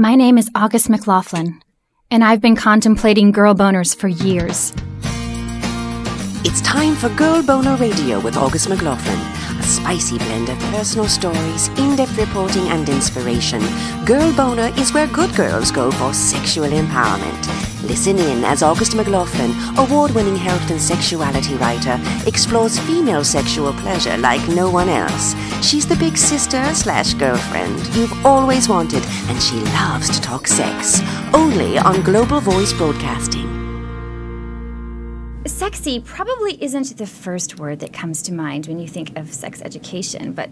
My name is August McLaughlin, and I've been contemplating girl boners for years. It's time for Girl Boner Radio with August McLaughlin. A spicy blend of personal stories, in depth reporting, and inspiration. Girl Boner is where good girls go for sexual empowerment. Listen in as August McLaughlin, award winning health and sexuality writer, explores female sexual pleasure like no one else. She's the big sister slash girlfriend you've always wanted, and she loves to talk sex. Only on Global Voice Broadcasting. Sexy probably isn't the first word that comes to mind when you think of sex education, but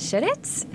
should it?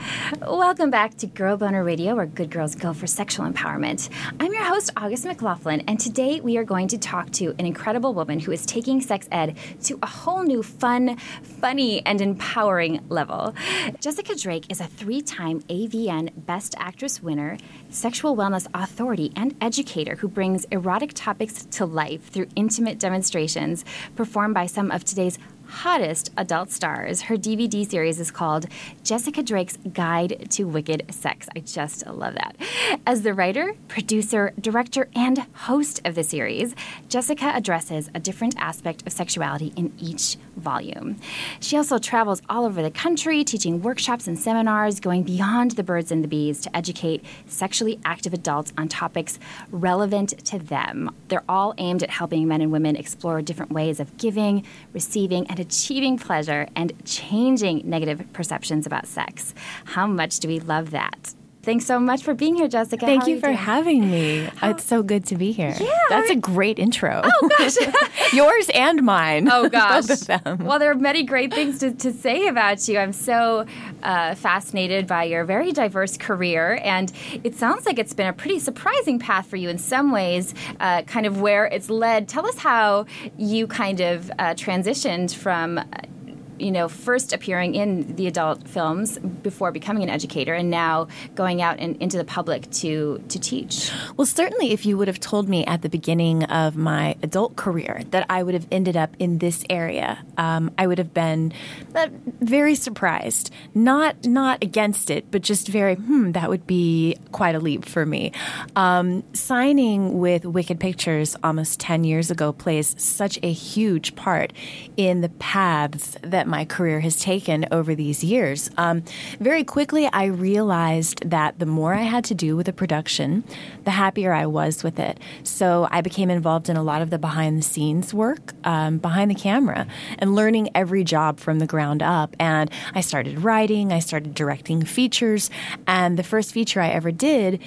Welcome back to Girl Boner Radio, where good girls go for sexual empowerment. I'm your host, August McLaughlin, and today we are going to talk to an incredible woman who is taking sex ed to a whole new fun, funny, and empowering level. Jessica Drake is a three time AVN Best Actress winner, sexual wellness authority, and educator who brings erotic topics to life through intimate demonstrations performed by some of today's hottest adult stars. Her DVD series is called Jessica Drake's Guide to Wicked Sex. I just love that. As the writer, producer, director, and host of the series, Jessica addresses a different aspect of sexuality in each volume. She also travels all over the country, teaching workshops and seminars, going beyond the birds and the bees to educate sexually active adults on topics relevant to them. They're all aimed at helping men and women explore different ways of giving, receiving, and achieving pleasure and changing negative perceptions about sex. How much do we love that? Thanks so much for being here, Jessica. Thank How you for doing? having me. How- it's so good to be here. Yeah, That's right. a great intro. Oh, gosh. Yours and mine. Oh gosh! Both of them. Well, there are many great things to, to say about you. I'm so uh, fascinated by your very diverse career, and it sounds like it's been a pretty surprising path for you in some ways. Uh, kind of where it's led. Tell us how you kind of uh, transitioned from. You know, first appearing in the adult films before becoming an educator, and now going out and into the public to to teach. Well, certainly, if you would have told me at the beginning of my adult career that I would have ended up in this area, um, I would have been uh, very surprised. Not not against it, but just very hmm. That would be quite a leap for me. Um, signing with Wicked Pictures almost ten years ago plays such a huge part in the paths that my career has taken over these years. Um, very quickly, I realized that the more I had to do with a production, the happier I was with it. So I became involved in a lot of the behind the scenes work, um, behind the camera, and learning every job from the ground up. And I started writing, I started directing features, and the first feature I ever did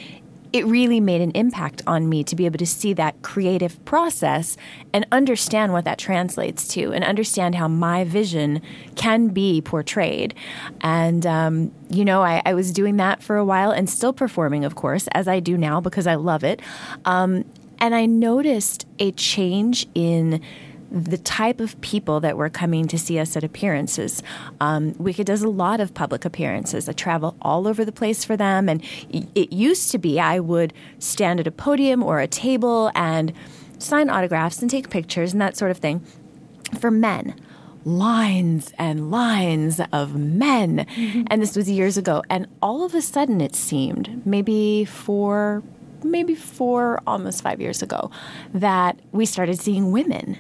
it really made an impact on me to be able to see that creative process and understand what that translates to and understand how my vision can be portrayed. And, um, you know, I, I was doing that for a while and still performing, of course, as I do now because I love it. Um, and I noticed a change in the type of people that were coming to see us at appearances. Um, Wicked does a lot of public appearances. I travel all over the place for them. And it used to be I would stand at a podium or a table and sign autographs and take pictures and that sort of thing for men. Lines and lines of men. And this was years ago. And all of a sudden, it seemed, maybe for maybe four, almost five years ago, that we started seeing women.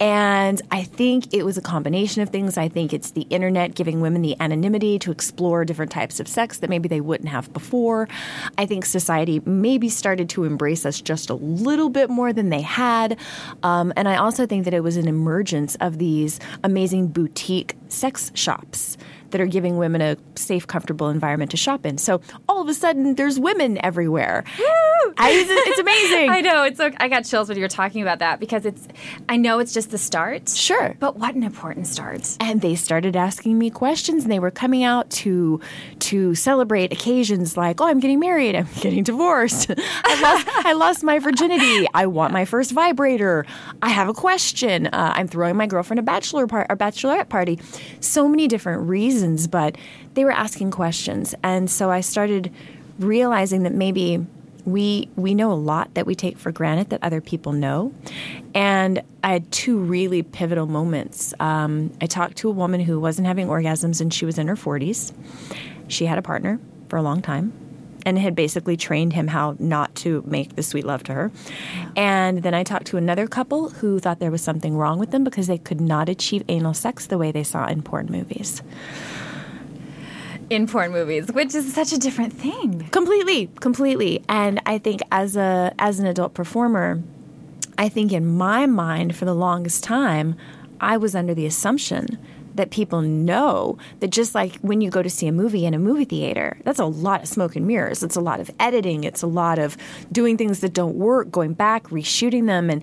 And I think it was a combination of things. I think it's the internet giving women the anonymity to explore different types of sex that maybe they wouldn't have before. I think society maybe started to embrace us just a little bit more than they had. Um, and I also think that it was an emergence of these amazing boutique sex shops that are giving women a safe, comfortable environment to shop in. So all of a sudden, there's women everywhere. I, it's, it's amazing. I know it's. So, I got chills when you were talking about that because it's. I know it's just the start. Sure. But what an important start. and they started asking me questions and they were coming out to to celebrate occasions like oh i'm getting married i'm getting divorced I, lost, I lost my virginity i want my first vibrator i have a question uh, i'm throwing my girlfriend a bachelor par- or bachelorette party so many different reasons but they were asking questions. And so i started realizing that maybe we we know a lot that we take for granted that other people know. And i had two really pivotal moments. Um, i talked to a woman who wasn't having orgasms and she was in her 40s she had a partner for a long time and had basically trained him how not to make the sweet love to her. And then I talked to another couple who thought there was something wrong with them because they could not achieve anal sex the way they saw in porn movies. In porn movies, which is such a different thing. Completely, completely. And I think as a as an adult performer, I think in my mind for the longest time, I was under the assumption that people know that just like when you go to see a movie in a movie theater, that's a lot of smoke and mirrors. It's a lot of editing. It's a lot of doing things that don't work, going back, reshooting them. And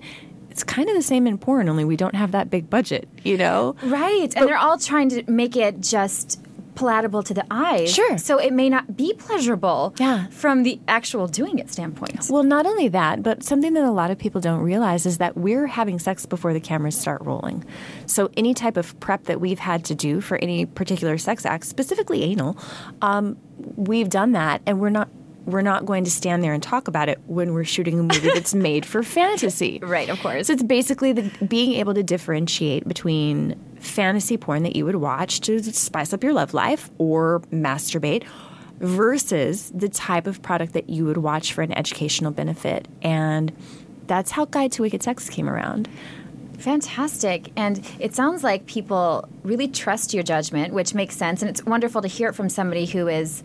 it's kind of the same in porn, only we don't have that big budget, you know? Right. And they're all trying to make it just palatable to the eyes. Sure. So it may not be pleasurable Yeah. from the actual doing it standpoint. Well, not only that, but something that a lot of people don't realize is that we're having sex before the cameras start rolling. So any type of prep that we've had to do for any particular sex act, specifically anal, um, we've done that, and we're not. We're not going to stand there and talk about it when we're shooting a movie that's made for fantasy. Right, of course. So it's basically the, being able to differentiate between fantasy porn that you would watch to spice up your love life or masturbate versus the type of product that you would watch for an educational benefit. And that's how Guide to Wicked Sex came around. Fantastic. And it sounds like people really trust your judgment, which makes sense. And it's wonderful to hear it from somebody who is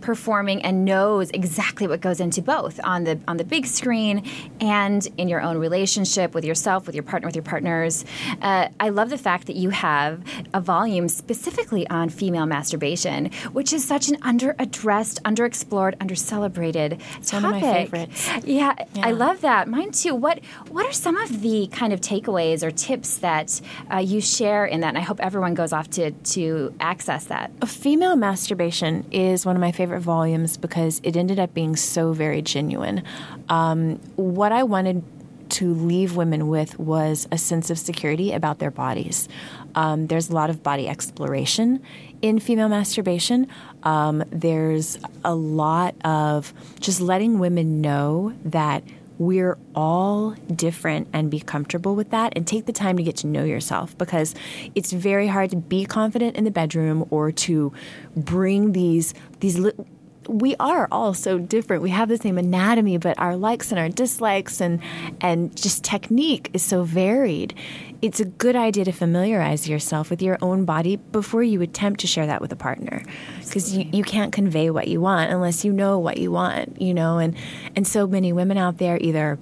performing and knows exactly what goes into both on the on the big screen and in your own relationship with yourself, with your partner, with your partners. Uh, I love the fact that you have a volume specifically on female masturbation, which is such an under-addressed, underexplored, undercelebrated It's one of my topic. favorites. Yeah, I love that. Mine too. What What are some of the kind of takeaways or tips that uh, you share in that? And I hope everyone goes off to to access that. Female masturbation is one of my favorite volumes because it ended up being so very genuine. Um, what I wanted to leave women with was a sense of security about their bodies. Um, there's a lot of body exploration in female masturbation. Um, there's a lot of just letting women know that we're all different and be comfortable with that and take the time to get to know yourself because it's very hard to be confident in the bedroom or to bring these these li- we are all so different. We have the same anatomy, but our likes and our dislikes and and just technique is so varied. It's a good idea to familiarize yourself with your own body before you attempt to share that with a partner, because you, you can't convey what you want unless you know what you want. You know, and and so many women out there either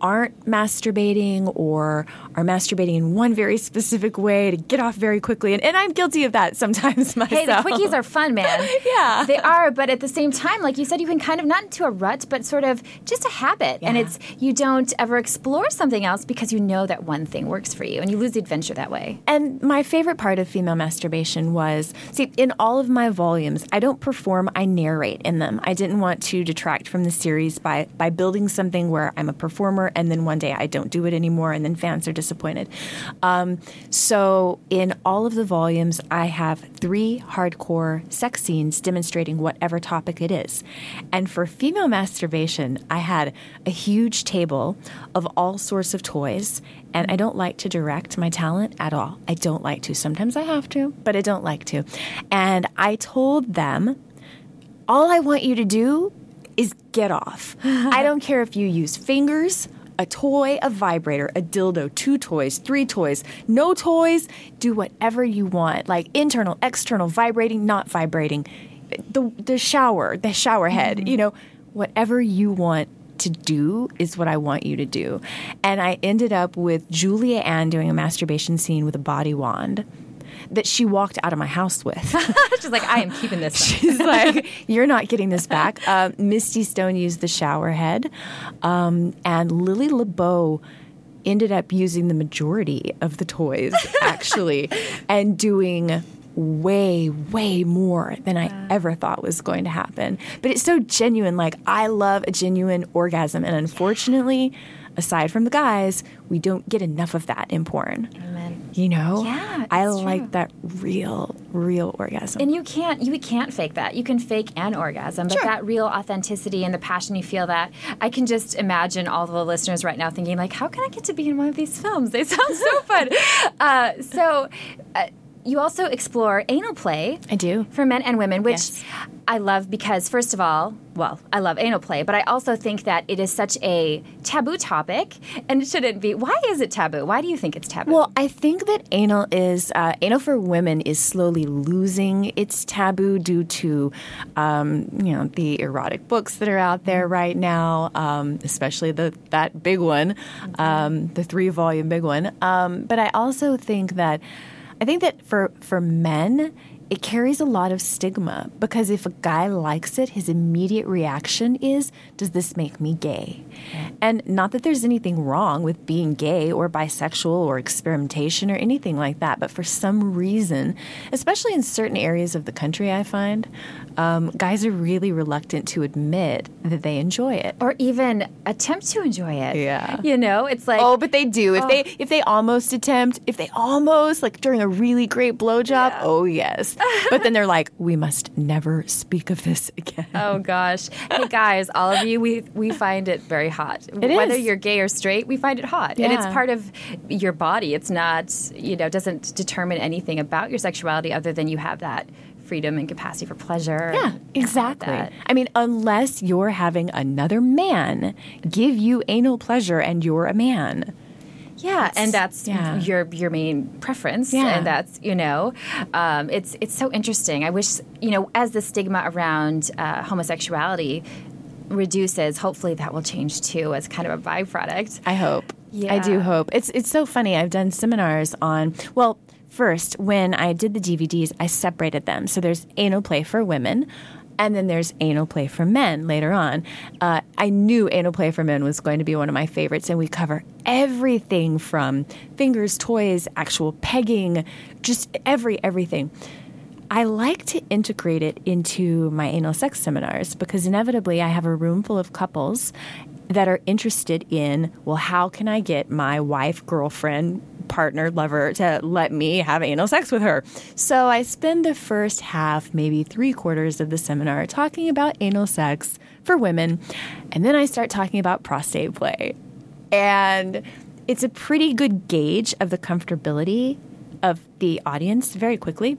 aren't masturbating or are masturbating in one very specific way to get off very quickly. And, and I'm guilty of that sometimes myself. Hey, the quickies are fun, man. Yeah. they are. But at the same time, like you said, you can kind of not into a rut, but sort of just a habit, and it's you don't ever explore something else because you know that one thing works for you, and you lose the adventure that way. And my favorite part of female masturbation was see, in all of my volumes, I don't perform, I narrate in them. I didn't want to detract from the series by, by building something where I'm a performer and then one day I don't do it anymore and then fans are disappointed. Um, so in all of the volumes, I have three hardcore sex scenes demonstrating whatever topic it is. And for female masturbation, I had a huge table of all sorts of toys and I don't like to direct my talent at all. I don't like to. Sometimes I have to, but I don't like to. And I told them, all I want you to do is get off. I don't care if you use fingers, a toy, a vibrator, a dildo, two toys, three toys, no toys, do whatever you want. Like internal, external, vibrating, not vibrating. The the shower, the shower head, mm-hmm. you know, whatever you want to do is what I want you to do. And I ended up with Julia Ann doing a masturbation scene with a body wand that she walked out of my house with. She's like, I am keeping this. She's like, "You're not getting this back." Uh, Misty Stone used the shower head, um, and Lily LeBeau ended up using the majority of the toys actually, and doing way, way more than I ever thought was going to happen. But it's so genuine. Like I love a genuine orgasm, and unfortunately. Aside from the guys, we don't get enough of that in porn. You know, Yeah, I like true. that real, real orgasm. And you can't you can't fake that. You can fake an orgasm, but Sure. that real authenticity and the passion you feel that I can just imagine all the listeners right now thinking like, how can I get to be in one of these films? They sound so fun. uh, so. Uh, you also explore anal play. I do. For men and women, which Yes. I love because, first of all, well, I love anal play, but I also think that it is such a taboo topic and it shouldn't be. Why is it taboo? Why do you think it's taboo? Well, I think that anal is uh, anal for women is slowly losing its taboo due to, um, you know, the erotic books that are out there right now, um, especially the that big one, um, the three volume big one. Um, but I also think that I think that for for men. It carries a lot of stigma because if a guy likes it, his immediate reaction is, Does this make me gay? And not that there's anything wrong with being gay or bisexual or experimentation or anything like that, but for some reason, especially in certain areas of the country, I find um, guys are really reluctant to admit that they enjoy it. or even attempt to enjoy it. Yeah. You know, it's like. Oh, but they do. If they if they almost attempt, if they almost like during a really great blowjob, oh yes. but then they're like, we must never speak of this again. Oh gosh. Hey guys, all of you, we we find it very hot. Whether is. you're gay or straight, we find it hot. And it's part of your body. It's not, you know, doesn't determine anything about your sexuality other than you have that freedom and capacity for pleasure. Yeah, and all of exactly. that. I mean, unless you're having another man give you anal pleasure and you're a man. Yeah, and that's yeah. your your main preference, Yeah. and that's you know, um, it's it's so interesting. I wish you know, as the stigma around uh, homosexuality reduces, hopefully that will change too, as kind of a byproduct. I hope. Yeah. I do hope. It's it's so funny. I've done seminars on well, first when I did the DVDs, I separated them. So there's anal play for women. And then there's anal play for men later on. Uh, I knew anal play for men was going to be one of my favorites, and we cover everything from fingers, toys, actual pegging, just every everything. I like to integrate it into my anal sex seminars because inevitably I have a room full of couples that are interested in, well, how can I get my wife, girlfriend, partner, lover to let me have anal sex with her? So I spend the first half, maybe three quarters of the seminar talking about anal sex for women. And then I start talking about prostate play. And it's a pretty good gauge of the comfortability of the audience very quickly.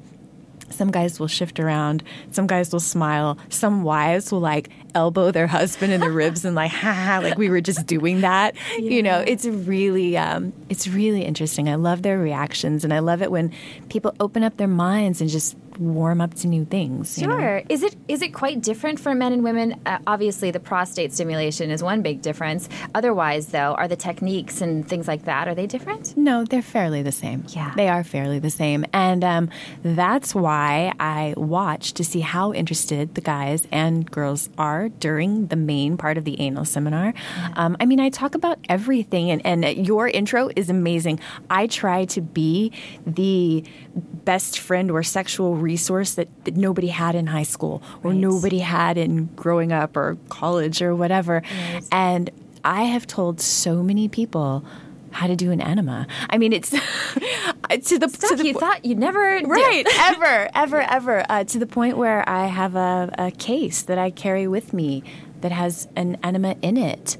Some guys will shift around. Some guys will smile. Some wives will like elbow their husband in the ribs and like, ha ha, like we were just doing that. You know, it's really, um, it's really interesting. I love their reactions, and I love it when people open up their minds and just warm up to new things. you know? Sure. Is it is it quite different for men and women? Uh, obviously, the prostate stimulation is one big difference. Otherwise, though, are the techniques and things like that are they different? No, they're fairly the same. Yeah. They are fairly the same. And um, that's why I watch to see how interested the guys and girls are during the main part of the anal seminar. Um, I mean, I talk about everything, and, and your intro is amazing. I try to be the best friend or sexual resource that, that nobody had in high school or Right. nobody had in growing up or college or whatever. And I have told so many people how to do an enema. I mean, it's to the to the you po- thought you'd never right ever ever ever uh, to the point where I have a, a case that I carry with me that has an enema in it.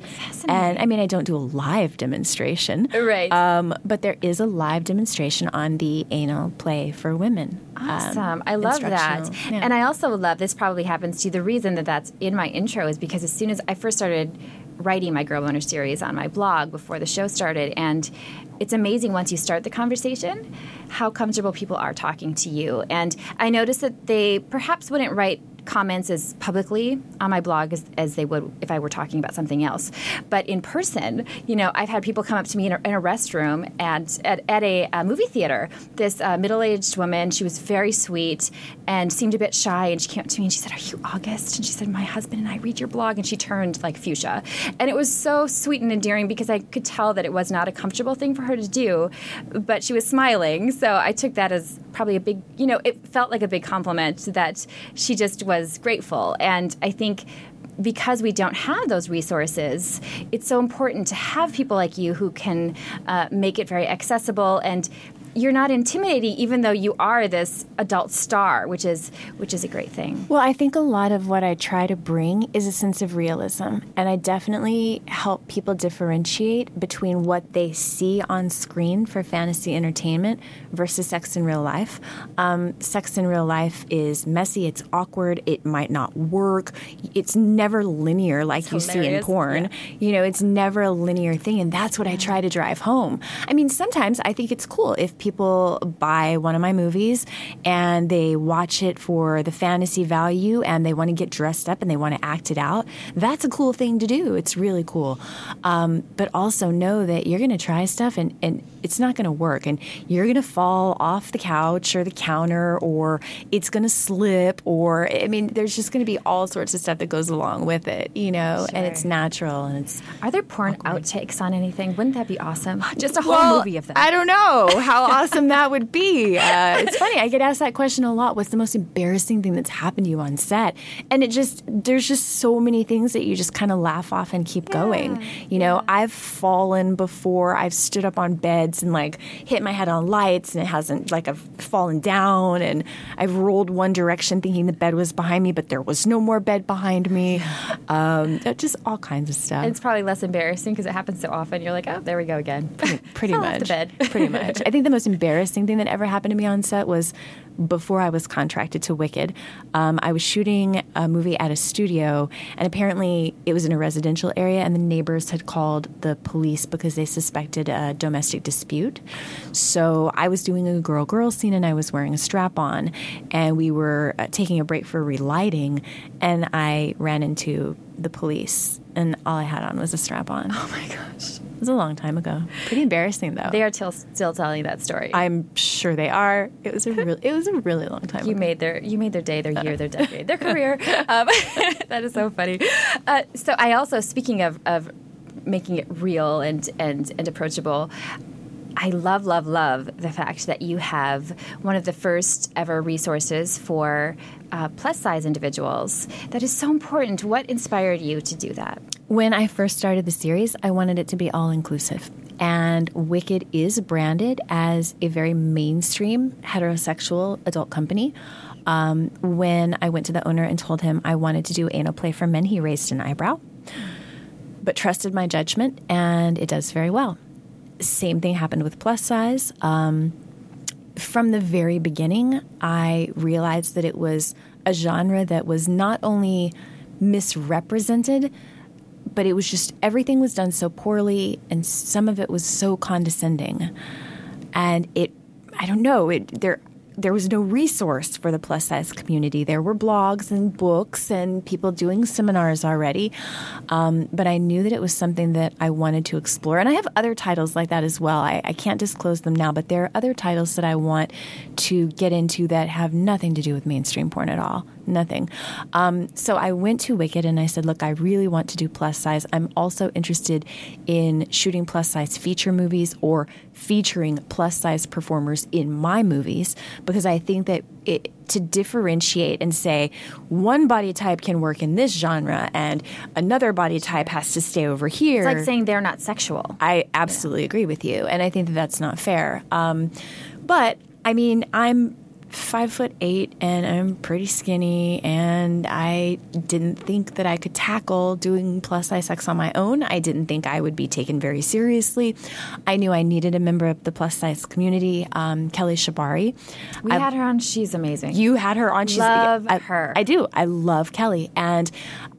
And I mean, I don't do a live demonstration, Right. Um, but there is a live demonstration on the anal play for women. Um, Awesome. I love that. Yeah. And I also love this probably happens to you. The reason that that's in my intro is because as soon as I first started writing my Girl Boner series on my blog before the show started, and it's amazing once you start the conversation how comfortable people are talking to you. And I noticed that they perhaps wouldn't write comments as publicly on my blog as, as they would if I were talking about something else. But in person, you know, I've had people come up to me in a, in a restroom and at, at a, uh movie theater. This uh, middle aged woman, she was very sweet and seemed a bit shy. And she came up to me and she said, Are you August? And she said, My husband and I read your blog. And she turned like fuchsia. And it was so sweet and endearing because I could tell that it was not a comfortable thing for her to do, but she was smiling. So I took that as probably a big, you know, it felt like a big compliment that she just was grateful. And I think because we don't have those resources, it's so important to have people like you who can uh, make it very accessible and you're not intimidating, even though you are this adult star, which is which is a great thing. Well, I think a lot of what I try to bring is a sense of realism, and I definitely help people differentiate between what they see on screen for fantasy entertainment versus sex in real life. Um, sex in real life is messy, it's awkward, it might not work, it's never linear like It's you see in porn. Yeah. You know, it's never a linear thing, and that's what I try to drive home. I mean, sometimes I think it's cool if people buy one of my movies and they watch it for the fantasy value and they want to get dressed up and they want to act it out. That's a cool thing to do. It's really cool. Um, but also know that you're going to try stuff and, and it's not going to work, and you're going to fall off the couch or the counter, or it's going to slip, or I mean, there's just going to be all sorts of stuff that goes along with it, you know, and it's natural and it's Are there porn outtakes on anything? Wouldn't that be awesome? Just a whole well, movie of them. I don't know how awesome that would be. Uh, it's funny. I get asked that question a lot. What's the most embarrassing thing that's happened to you on set? And it just there's just so many things that you just kind of laugh off and keep going. You know, I've fallen before. I've stood up on beds and like hit my head on lights, and it hasn't like I've fallen down, and I've rolled one direction thinking the bed was behind me, but there was no more bed behind me. Um, just all kinds of stuff. it's probably less embarrassing because it happens so often. You're like, oh, there we go again. pretty Fell much off the bed. pretty much i think the most embarrassing thing that ever happened to me on set was before i was contracted to wicked um, i was shooting a movie at a studio and apparently it was in a residential area and the neighbors had called the police because they suspected a domestic dispute. So i was doing a girl girl scene and i was wearing a strap on and we were uh, taking a break for relighting and i ran into the police and all i had on was a strap on oh my gosh. it was a long time ago. Pretty embarrassing though. They are till, still telling that story. I'm sure they are. It was a really, it was a really long time. you ago. made their you made their day, their year, their decade, their career. Um, that is so funny. Uh, so I also, speaking of, of making it real and and and approachable. I love, love, love the fact that you have one of the first ever resources for uh, plus size individuals. That is so important. What inspired you to do that? When I first started the series, I wanted it to be all inclusive. And Wicked is branded as a very mainstream heterosexual adult company. Um, when I went to the owner and told him I wanted to do anal play for men, he raised an eyebrow, but trusted my judgment, and it does very well. Same thing happened with plus size. Um, from the very beginning, I realized that it was a genre that was not only misrepresented, but it was just everything was done so poorly, and some of it was so condescending. And it, I don't know, it there. There was no resource for the plus size community. There were blogs and books and people doing seminars already. Um, but I knew that it was something that I wanted to explore. And I have other titles like that as well. I, I can't disclose them now, but there are other titles that I want to get into that have nothing to do with mainstream porn at all. Nothing. Um, so I went to Wicked and I said, Look, I really want to do plus size. I'm also interested in shooting plus size feature movies or featuring plus size performers in my movies because I think that it, to differentiate and say one body type can work in this genre and another body type has to stay over here. It's like saying they're not sexual. I absolutely agree with you, and I think that that's not fair. Um, but I mean, I'm five foot eight and I'm pretty skinny, and I didn't think that I could tackle doing plus size sex on my own. I didn't think I would be taken very seriously. I knew I needed a member of the plus size community, um, Kelly Shibari. We had her on. She's amazing. You had her on. She's Love I, her. I do. I love Kelly, and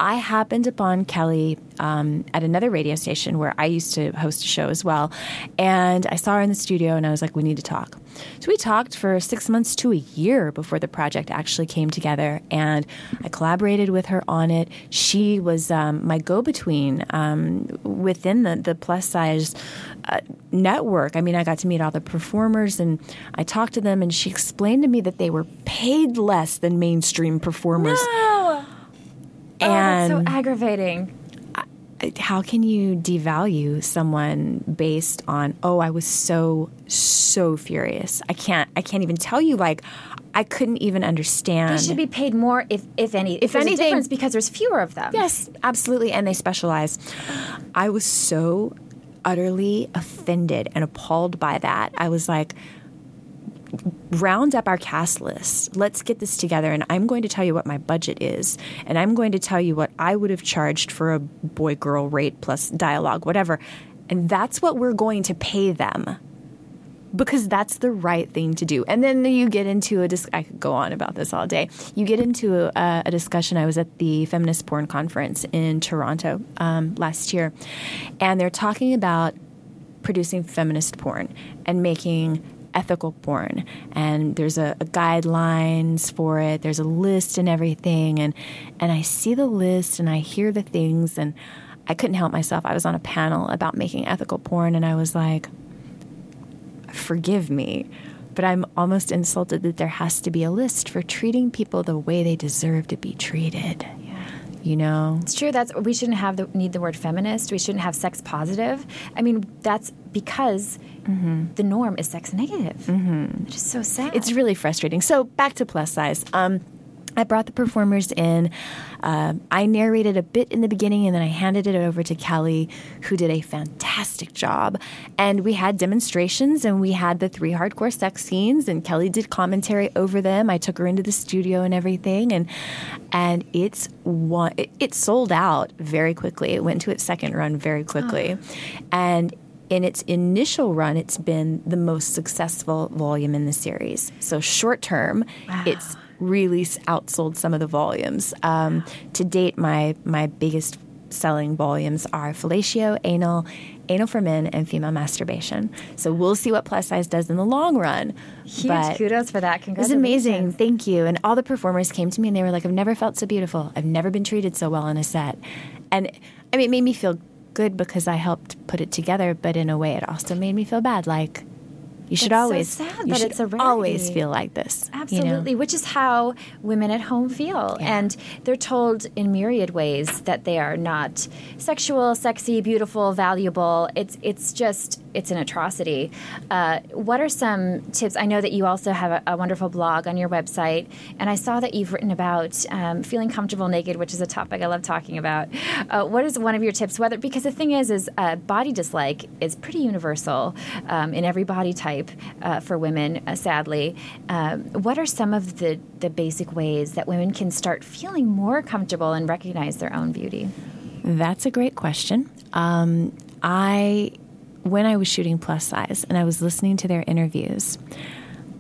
I happened upon Kelly um, at another radio station where I used to host a show as well, and I saw her in the studio, and I was like, "We need to talk." So we talked for six months to a year before the project actually came together, and I collaborated with her on it. She was um, my go-between um, within the the plus size uh, network. I mean, I got to meet all the performers, and I talked to them, and she explained to me that they were paid less than mainstream performers. Oh, and that's so aggravating. How can you devalue someone based on oh i was so so furious i can't i can't even tell you like i couldn't even understand They should be paid more, if if any. If, there's anything- difference because there's fewer of them. yes absolutely and they specialize i was so utterly offended and appalled by that i was like round up our cast list. Let's get this together, and I'm going to tell you what my budget is, and I'm going to tell you what I would have charged for a boy girl rate plus dialogue, whatever. And that's what we're going to pay them because that's the right thing to do. And then you get into a dis- I could go on about this all day. You get into a, a discussion. I was at the feminist porn conference in Toronto um, last year, and they're talking about producing feminist porn and making ethical porn. And there's a, a, guidelines for it. There's a list and everything. And and i see the list and i hear the things. And i couldn't help myself. I was on a panel about making ethical porn and i was like forgive me, but I'm almost insulted that there has to be a list for treating people the way they deserve to be treated. You know, it's true. That's we shouldn't have the, need the word feminist. We shouldn't have sex positive. I mean, that's because mm-hmm. the norm is sex negative. Mm-hmm. So sad. It's really frustrating. So back to plus size. Um, I brought the performers in. Uh, I narrated a bit in the beginning and then I handed it over to Kelly, who did a fantastic job. And we had demonstrations and we had the three hardcore sex scenes, and Kelly did commentary over them. I took her into the studio and everything. And and it's one, it, it sold out very quickly. It went to its second run very quickly. Oh. And in its initial run, it's been the most successful volume in the series. So short term, wow. it's really outsold some of the volumes. Um, to date, my my biggest selling volumes are fellatio, anal, anal for men, and female masturbation. So we'll see what plus size does in the long run. Huge but kudos for that. Congratulations. It was amazing. Thank you. And all the performers came to me and they were like, I've never felt so beautiful. I've never been treated so well on a set. And I mean, it made me feel good because I helped put it together, but in a way, it also made me feel bad. Like, you should That's always so sad, you but should it's a always feel like this. Absolutely, you know? which is how women at home feel, yeah. and they're told in myriad ways that they are not sexual, sexy, beautiful, valuable. It's it's just it's an atrocity. Uh, what are some tips? I know that you also have a, a, wonderful blog on your website, and I saw that you've written about um, feeling comfortable naked, which is a topic I love talking about. Uh, what is one of your tips? Whether because the thing is, is uh, body dislike is pretty universal um, in every body type uh, for women. Uh, sadly, um, what are some of the the basic ways that women can start feeling more comfortable and recognize their own beauty? That's a great question. Um, I when I was shooting plus size and I was listening to their interviews,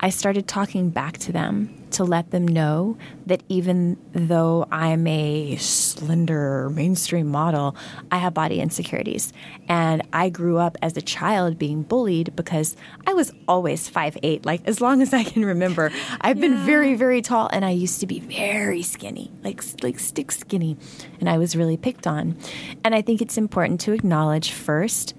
I started talking back to them to let them know that even though I'm a slender mainstream model, I have body insecurities. And I grew up as a child being bullied because I was always five eight. like as long as I can remember. I've yeah. been very, very tall and I used to be very skinny, like like stick skinny, and I was really picked on. And I think it's important to acknowledge first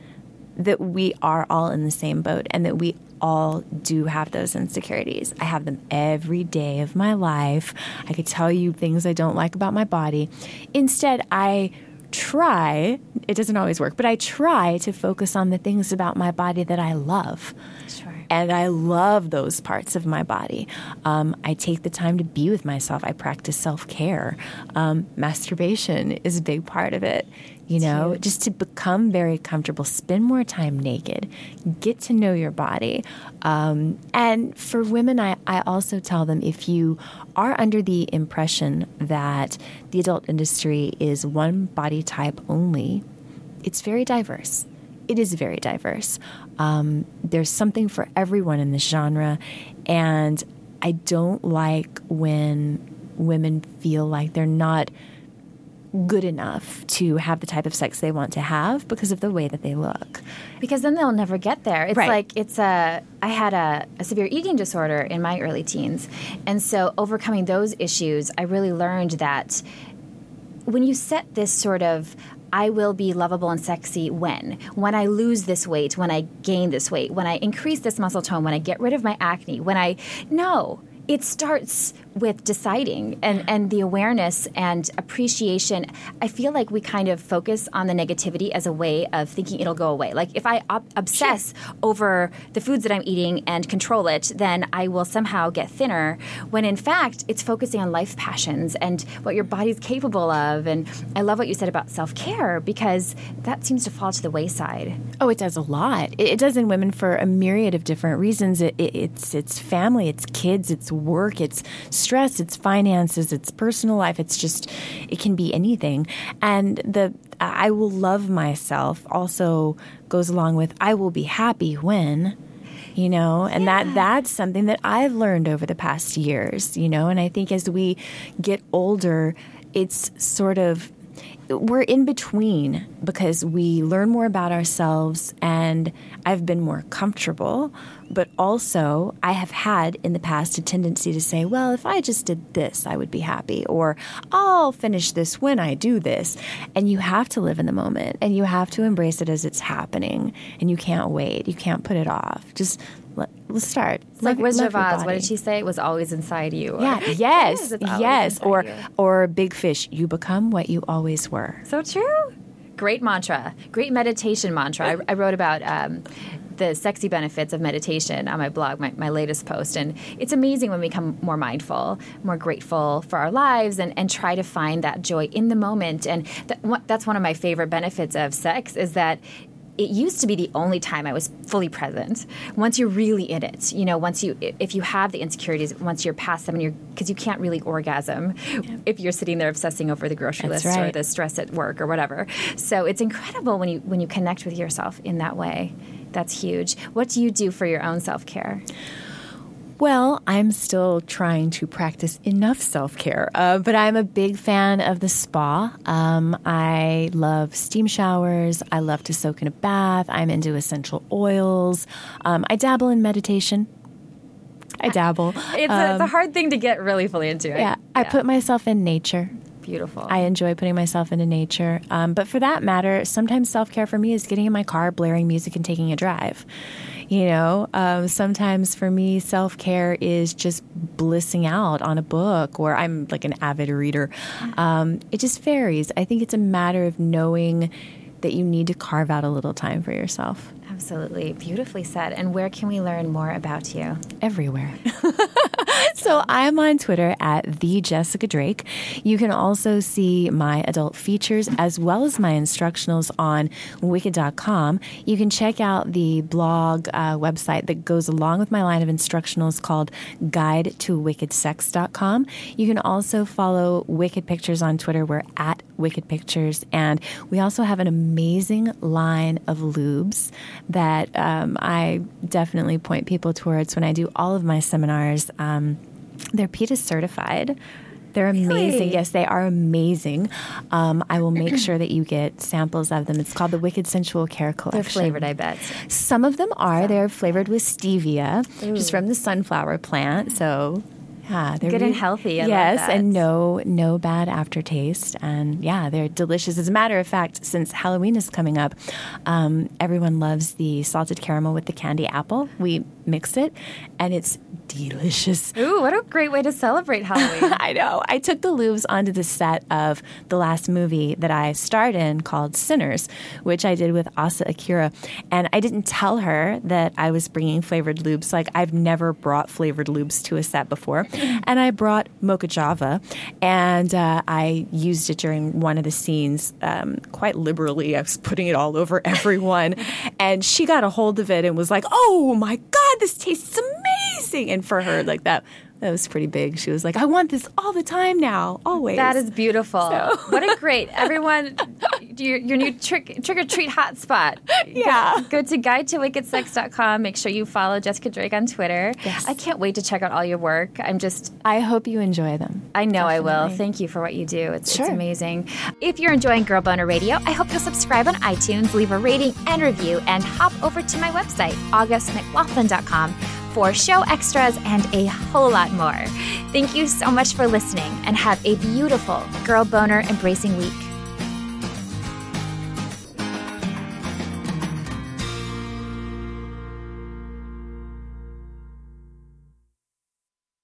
that we are all in the same boat and that we all do have those insecurities. I have them every day of my life. I could tell you things I don't like about my body. Instead, I try, it doesn't always work, but I try to focus on the things about my body that I love. Sure. And I love those parts of my body. Um, I take the time to be with myself. I practice self care. Um, masturbation is a big part of it you know, just to become very comfortable, spend more time naked, get to know your body. Um, and for women, I, I also tell them if you are under the impression that the adult industry is one body type only, it's very diverse. It is very diverse. Um, there's something for everyone in this genre. And I don't like when women feel like they're not good enough to have the type of sex they want to have because of the way that they look. Because then they'll never get there. It's right. like it's a I had a, a, severe eating disorder in my early teens. And so overcoming those issues, I really learned that when you set this sort of I will be lovable and sexy when? When I lose this weight, when I gain this weight, when I increase this muscle tone, when I get rid of my acne, when I no, it starts with deciding and, and the awareness and appreciation. I feel like we kind of focus on the negativity as a way of thinking it'll go away. Like if I ob- obsess sure. over the foods that I'm eating and control it, then I will somehow get thinner. When in fact, it's focusing on life passions and what your body's capable of. And I love what you said about self care because that seems to fall to the wayside. Oh, it does a lot. It, it does in women for a myriad of different reasons. It, it, it's it's family, it's kids, it's work, it's stress, it's finances, it's personal life. It's just it can be anything. And the I will love myself also goes along with I will be happy when you know and yeah. that that's something that I've learned over the past years you know and I think as we get older it's sort of we're in between because we learn more about ourselves and I've been more comfortable. But also, I have had in the past a tendency to say, well, if I just did this, I would be happy, or I'll finish this when I do this. And you have to live in the moment and you have to embrace it as it's happening. And you can't wait, you can't put it off. Just let, us start. It's like Wizard of Oz. What did she say? It was always inside you. Yeah. yes. yes. Or you. or Big Fish. You become what you always were. So true. Great mantra. Great meditation mantra. I, I wrote about. Um, the sexy benefits of meditation on my blog, my, my latest post. And it's amazing when we become more mindful, more grateful for our lives, and, and try to find that joy in the moment. And that's one of my favorite benefits of sex is that it used to be the only time I was fully present. Once you're really in it, you know, once you if you have the insecurities, once you're past them, and you're because you can't really orgasm yeah. if you're sitting there obsessing over the grocery That's list right. or the stress at work or whatever. So it's incredible when you when you connect with yourself in that way. That's huge. What do you do for your own self care? Well, I'm still trying to practice enough self care, uh, but I'm a big fan of the spa. Um, I love steam showers. I love to soak in a bath. I'm into essential oils. Um, I dabble in meditation. I dabble. It's, um, a, it's, a, um, hard thing to get really fully into. Yeah, yeah, I put myself in nature. Beautiful. I enjoy putting myself into nature. Um, but for that matter, sometimes self care for me is getting in my car, blaring music, and taking a drive. You know, um, sometimes for me, self care is just blissing out on a book, or I'm like an avid reader. Um, it just varies. I think it's a matter of knowing that you need to carve out a little time for yourself. Absolutely. Beautifully said. And where can we learn more about you? Everywhere. so I'm on Twitter at the Jessica Drake. You can also see my adult features as well as my instructionals on wicked.com. You can check out the blog uh, website that goes along with my line of instructionals called guide to wickedsex.com. You can also follow Wicked Pictures on Twitter. We're at Wicked Pictures. And we also have an amazing line of lubes that um, I definitely point people towards when I do all of my seminars. Um, they're PETA certified. They're amazing. Really? Yes, they are amazing. Um, I will make sure that you get samples of them. It's called the Wicked Sensual Care Collection. They're flavored, I bet. Some of them are. They're flavored with stevia, Ooh. which is from the sunflower plant. So yeah, they're good really, and healthy. I yes, and no no bad aftertaste, and yeah, they're delicious. As a matter of fact, since Halloween is coming up, um, everyone loves the salted caramel with the candy apple. We mix it, and it's delicious. Ooh, what a great way to celebrate Halloween! I know. I took the lubes onto the set of the last movie that I starred in called Sinners, which I did with Asa Akira, and I didn't tell her that I was bringing flavored lubes. Like I've never brought flavored lubes to a set before and I brought Mocha Java, and uh, I used it during one of the scenes um, quite liberally. I was putting it all over everyone, and she got a hold of it and was like, "Oh my God, this tastes amazing!" And for her, like that that was pretty big. She was like, I want this all the time now, always. That is beautiful. So. what a great, everyone, your, your new trick, trick or treat hotspot. Yeah. Go, go to guide to wickedsex.com. Make sure you follow Jessica Drake on Twitter. Yes. I can't wait to check out all your work. I'm just. I hope you enjoy them. I know Definitely. I will. Thank you for what you do. It's, sure. it's amazing. If you're enjoying Girl Boner Radio, I hope you'll subscribe on iTunes, leave a rating and review, and hop over to my website, augustmclaughlin.com for show extras and a whole lot more. Thank you so much for listening and have a beautiful Girl Boner Embracing Week.